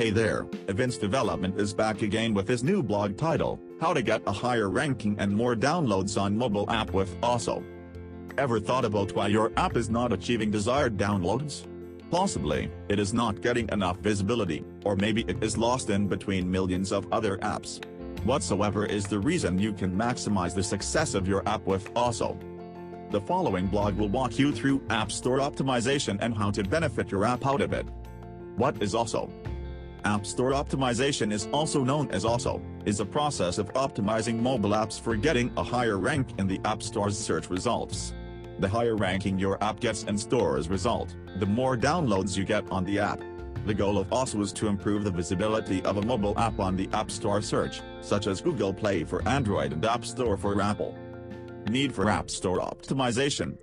Hey there, Evince Development is back again with his new blog title, How to Get a Higher Ranking and More Downloads on Mobile App with ASO. Ever thought about why your app is not achieving desired downloads? Possibly, it is not getting enough visibility, or maybe it is lost in between millions of other apps. Whatsoever is the reason you can maximize the success of your app with ASO. The following blog will walk you through App Store optimization and how to benefit your app out of it. What is ASO? App Store optimization is also known as ASO, is a process of optimizing mobile apps for getting a higher rank in the App Store's search results. The higher ranking your app gets in Store's result, the more downloads you get on the app. The goal of ASO is to improve the visibility of a mobile app on the App Store search, such as Google Play for Android and App Store for Apple. Need for App Store optimization.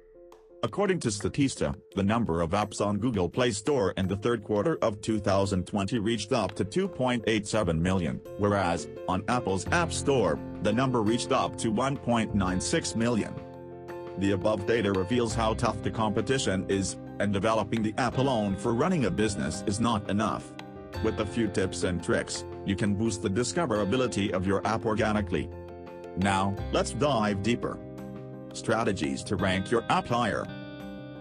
According to Statista, the number of apps on Google Play Store in the third quarter of 2020 reached up to 2.87 million, whereas, on Apple's App Store, the number reached up to 1.96 million. The above data reveals how tough the competition is, and developing the app alone for running a business is not enough. With a few tips and tricks, you can boost the discoverability of your app organically. Now, let's dive deeper. Strategies to rank your app higher.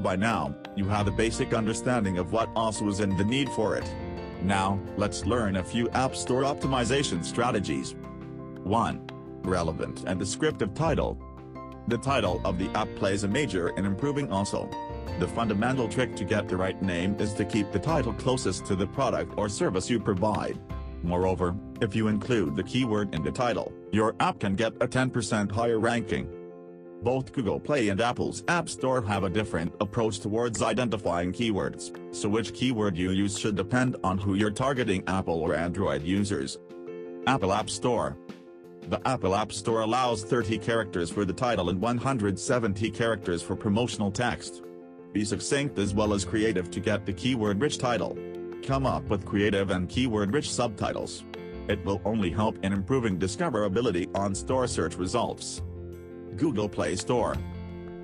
By now, you have a basic understanding of what ASO is and the need for it. Now, let's learn a few App Store optimization strategies. 1. Relevant and descriptive title. The title of the app plays a major in improving ASO. The fundamental trick to get the right name is to keep the title closest to the product or service you provide. Moreover, if you include the keyword in the title, your app can get a 10% higher ranking. Both Google Play and Apple's App Store have a different approach towards identifying keywords, so which keyword you use should depend on who you're targeting Apple or Android users. Apple App Store the Apple App Store allows 30 characters for the title and 170 characters for promotional text. Be succinct as well as creative to get the keyword-rich title. Come up with creative and keyword-rich subtitles. It will only help in improving discoverability on store search results. Google Play Store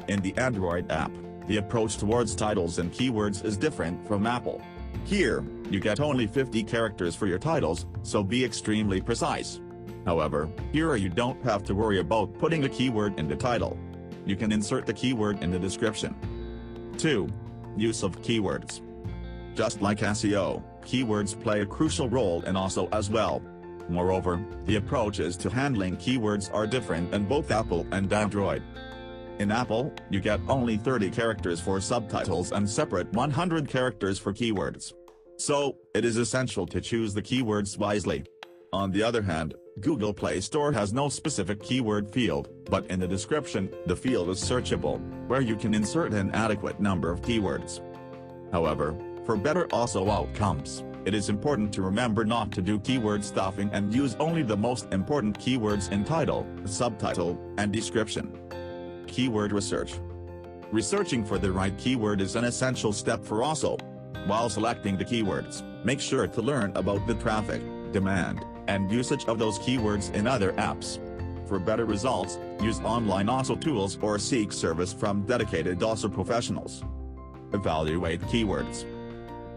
In the Android app, the approach towards titles and keywords is different from Apple. Here, you get only 50 characters for your titles, so be extremely precise. However, here you don't have to worry about putting a keyword in the title. You can insert the keyword in the description. 2. Use of keywords. Just like SEO, keywords play a crucial role in ASO as well. Moreover, the approaches to handling keywords are different in both Apple and Android. In Apple, you get only 30 characters for subtitles and separate 100 characters for keywords. So, it is essential to choose the keywords wisely. On the other hand, Google Play Store has no specific keyword field, but in the description, the field is searchable, where you can insert an adequate number of keywords. However, for better ASO outcomes, it is important to remember not to do keyword stuffing and use only the most important keywords in title, subtitle, and description. Keyword Research Researching for the right keyword is an essential step for ASO. While selecting the keywords, make sure to learn about the traffic, demand, and usage of those keywords in other apps. For better results, use online ASO tools or seek service from dedicated ASO professionals. Evaluate keywords.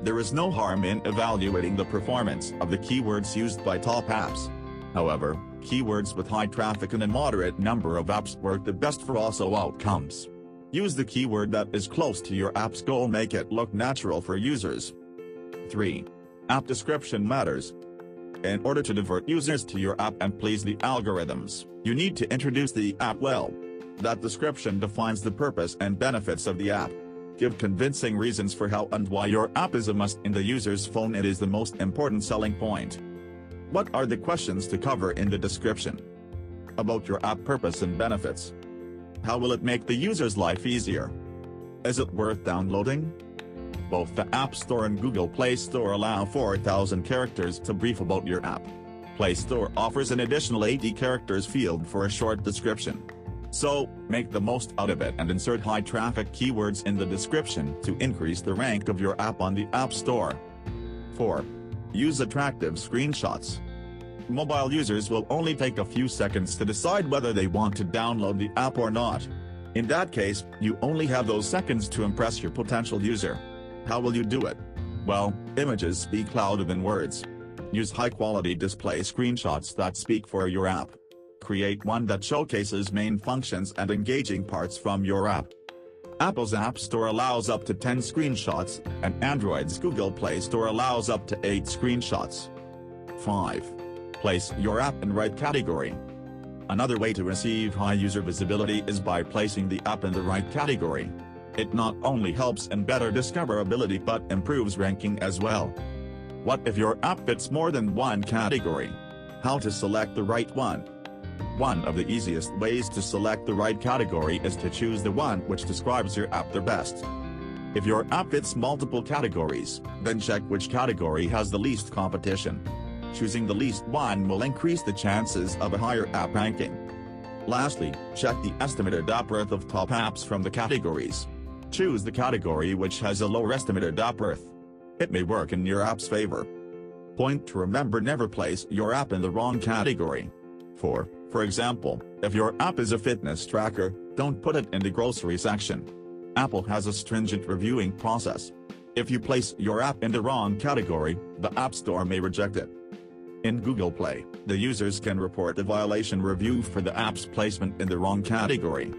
There is no harm in evaluating the performance of the keywords used by top apps. However, keywords with high traffic and a moderate number of apps work the best for ASO outcomes. Use the keyword that is close to your app's goal make it look natural for users. 3. App description matters. In order to divert users to your app and please the algorithms, you need to introduce the app well. That description defines the purpose and benefits of the app. Give convincing reasons for how and why your app is a must in the user's phone it is the most important selling point. What are the questions to cover in the description? About your app purpose and benefits. How will it make the user's life easier? Is it worth downloading? Both the App Store and Google Play Store allow 4,000 characters to brief about your app. Play Store offers an additional 80 characters field for a short description. So, make the most out of it and insert high-traffic keywords in the description to increase the rank of your app on the App Store. 4. Use attractive screenshots. Mobile users will only take a few seconds to decide whether they want to download the app or not. In that case, you only have those seconds to impress your potential user. How will you do it? Well, images speak louder than words. Use high-quality display screenshots that speak for your app. Create one that showcases main functions and engaging parts from your app. Apple's App Store allows up to 10 screenshots, and Android's Google Play Store allows up to 8 screenshots. 5. Place your app in right category. Another way to receive high user visibility is by placing the app in the right category. It not only helps in better discoverability but improves ranking as well. What if your app fits more than one category? How to select the right one? One of the easiest ways to select the right category is to choose the one which describes your app the best. If your app fits multiple categories, then check which category has the least competition. Choosing the least one will increase the chances of a higher app ranking. Lastly, check the estimated app worth of top apps from the categories. Choose the category which has a lower estimated app worth. It may work in your app's favor. Point to remember never place your app in the wrong category. 4. For example, if your app is a fitness tracker, don't put it in the grocery section. Apple has a stringent reviewing process. If you place your app in the wrong category, the App Store may reject it. In Google Play, the users can report a violation review for the app's placement in the wrong category.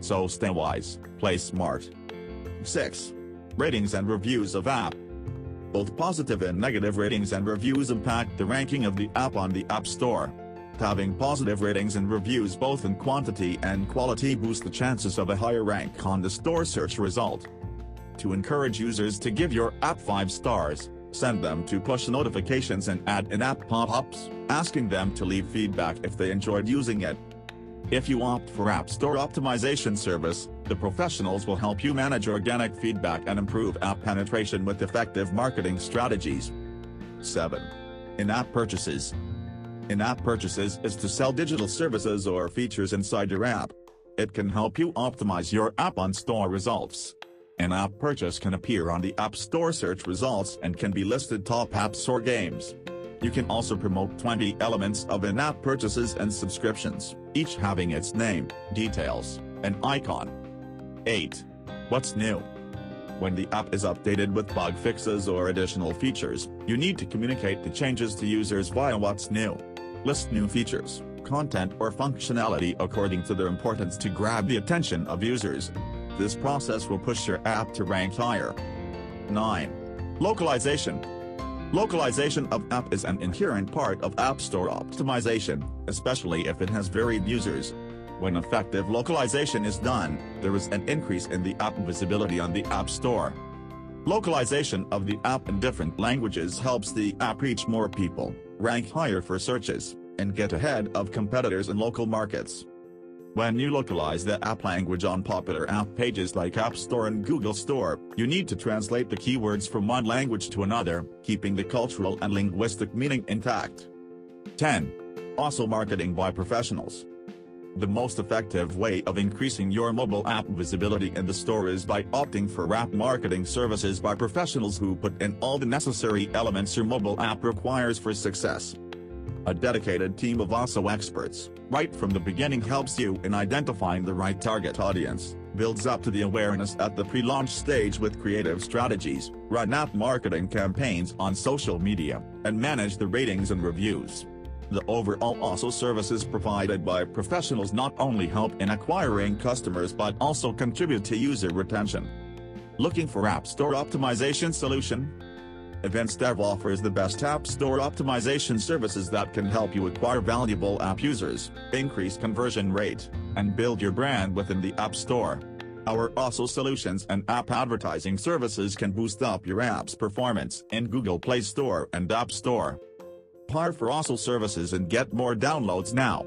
So stay wise, play smart. 6. Ratings and reviews of app. Both positive and negative ratings and reviews impact the ranking of the app on the App Store. Having positive ratings and reviews both in quantity and quality boost the chances of a higher rank on the store search result. To encourage users to give your app 5 stars, send them to push notifications and add in-app pop-ups, asking them to leave feedback if they enjoyed using it. If you opt for App Store Optimization Service, the professionals will help you manage organic feedback and improve app penetration with effective marketing strategies. 7. In-app purchases. In-app purchases is to sell digital services or features inside your app. It can help you optimize your app on store results. An app purchase can appear on the App Store search results and can be listed top apps or games. You can also promote 20 elements of in-app purchases and subscriptions, each having its name, details, and icon. 8. What's new? When the app is updated with bug fixes or additional features, you need to communicate the changes to users via What's New. List new features, content or functionality according to their importance to grab the attention of users. This process will push your app to rank higher. 9. Localization. Localization of app is an inherent part of App Store optimization, especially if it has varied users. When effective localization is done, there is an increase in the app visibility on the App Store. Localization of the app in different languages helps the app reach more people, rank higher for searches, and get ahead of competitors in local markets. When you localize the app language on popular app pages like App Store and Google Store, you need to translate the keywords from one language to another, keeping the cultural and linguistic meaning intact. 10. ASO marketing by professionals. The most effective way of increasing your mobile app visibility in the store is by opting for app marketing services by professionals who put in all the necessary elements your mobile app requires for success. A dedicated team of ASO experts, right from the beginning helps you in identifying the right target audience, builds up to the awareness at the pre-launch stage with creative strategies, run app marketing campaigns on social media, and manage the ratings and reviews. The overall ASO services provided by professionals not only help in acquiring customers but also contribute to user retention. Looking for App Store Optimization Solution? Evince Dev offers the best App Store optimization services that can help you acquire valuable app users, increase conversion rate, and build your brand within the App Store. Our ASO solutions and app advertising services can boost up your app's performance in Google Play Store and App Store. Par for ASO services and get more downloads now.